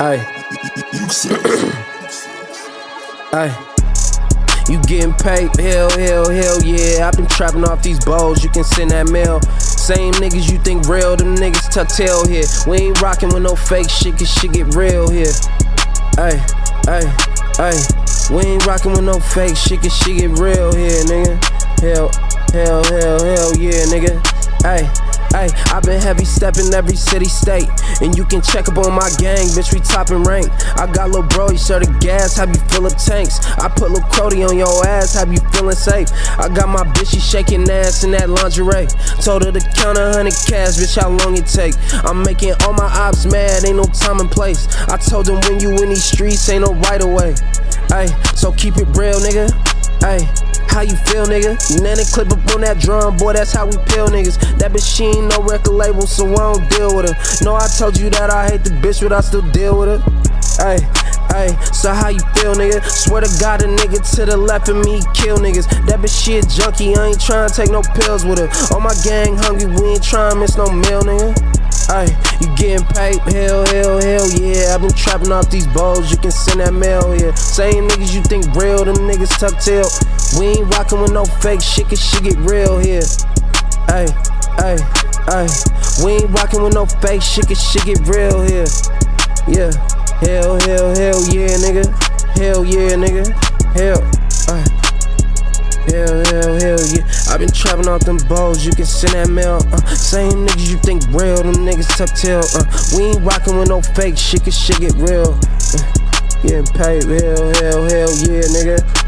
Hey. hey. You getting paid? Hell, hell, hell yeah. I've been trapping off these balls, you can send that mail. Same niggas you think real, them niggas tuck tail here. We ain't rocking with no fake shit, cause shit get real here. Hey, hey, hey. We ain't rocking with no fake shit, cause shit get real here, nigga. Hell, hell, hell, hell yeah, nigga. Hey. Hey, i been heavy stepping every city, state. And you can check up on my gang, bitch, we topping rank. I got little bro, you share the gas, have you fill up tanks. I put little Cody on your ass, have you feeling safe. I got my bitch, she shaking ass in that lingerie. Told her to count a hundred cash, bitch, how long it take. I'm making all my ops mad, ain't no time and place. I told them when you in these streets, ain't no right away. Hey, so keep it real, nigga. Hey. How you feel, nigga? Nanny clip up on that drum, boy, that's how we peel niggas. That bitch, she ain't no record label, so I don't deal with her. No, I told you that I hate the bitch, but I still deal with her. Hey, hey, so how you feel, nigga? Swear to God, a nigga to the left of me kill niggas. That bitch, she a junkie, I ain't trying to take no pills with her. All my gang hungry, we ain't trying to miss no meal, nigga. Ay, you getting paid? Hell, hell, hell yeah. I've been trapping off these balls, you can send that mail here. Same niggas you think real, them niggas tuck tail. We ain't rocking with no fake shit, cause shit get real here. Ay, ay, ay. We ain't rocking with no fake shit, cause shit get real here. Yeah, hell, hell, hell yeah, nigga. Hell yeah, nigga. Hell, ay. Hell, hell, hell yeah. i been trapping off them balls, you can send that mail. Uh, same niggas you think real, them niggas tuck tail. Uh, we ain't rocking with no fake shit, cause shit get real. Uh, getting paid, hell, hell, hell yeah, nigga.